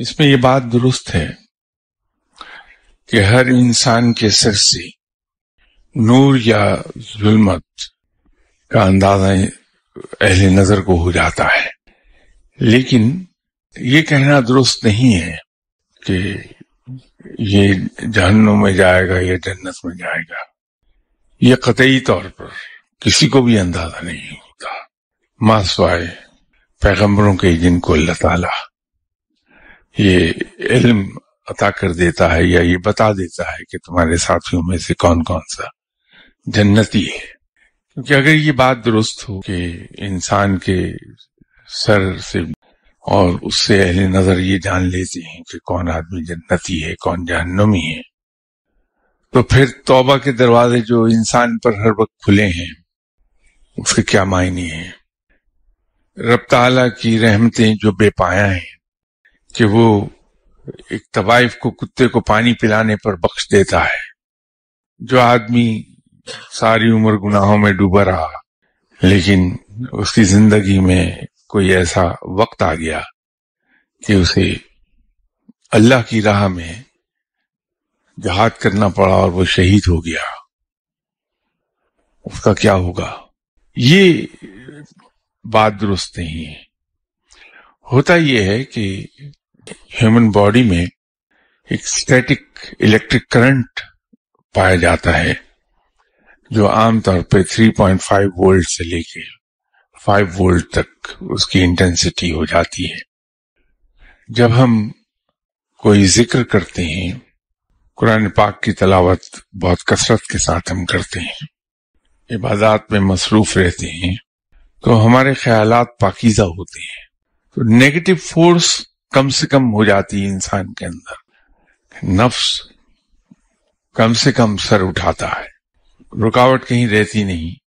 اس میں یہ بات درست ہے کہ ہر انسان کے سر سے نور یا ظلمت کا اندازہ اہل نظر کو ہو جاتا ہے۔ لیکن یہ کہنا درست نہیں ہے کہ یہ جہنم میں جائے گا یا جنت میں جائے گا۔ یہ قطعی طور پر کسی کو بھی اندازہ نہیں ہوتا۔ ماسوائے پیغمبروں کے جن کو اللہ تعالی یہ علم عطا کر دیتا ہے یا یہ بتا دیتا ہے کہ تمہارے ساتھیوں میں سے کون کون سا جنتی ہے؟ کیونکہ اگر یہ بات درست ہو کہ انسان کے سر سے اور اس سے اہل نظر یہ جان لیتے ہیں کہ کون آدمی جنتی ہے، کون جہنمی ہے، تو پھر توبہ کے دروازے جو انسان پر ہر وقت کھلے ہیں، اس کے کیا معنی ہیں؟ رب تعالی کی رحمتیں جو بے پایا ہیں کہ وہ ایک طوائف کو کتے کو پانی پلانے پر بخش دیتا ہے۔ جو آدمی ساری عمر گناہوں میں ڈوبا رہا، لیکن اس کی زندگی میں کوئی ایسا وقت آ گیا کہ اسے اللہ کی راہ میں جہاد کرنا پڑا اور وہ شہید ہو گیا۔ اس کا کیا ہوگا؟ یہ بات درست نہیں ہے۔ ہوتا یہ ہے کہ ہیومن باڈی میں ایک اسٹیٹک الیکٹرک کرنٹ پایا جاتا ہے، جو عام طور پہ 3.5 وولٹ سے لے کے 5 وولٹ تک اس کی انٹینسٹی ہو جاتی ہے۔ جب ہم کوئی ذکر کرتے ہیں، قرآن پاک کی تلاوت بہت کثرت کے ساتھ ہم کرتے ہیں۔ عبادات میں مصروف رہتے ہیں، تو ہمارے خیالات پاکیزہ ہوتے ہیں۔ تو نیگیٹو فورس کم سے کم ہو جاتی ہے انسان کے اندر۔ نفس کم سے کم سر اٹھاتا ہے۔ رکاوٹ کہیں رہتی نہیں۔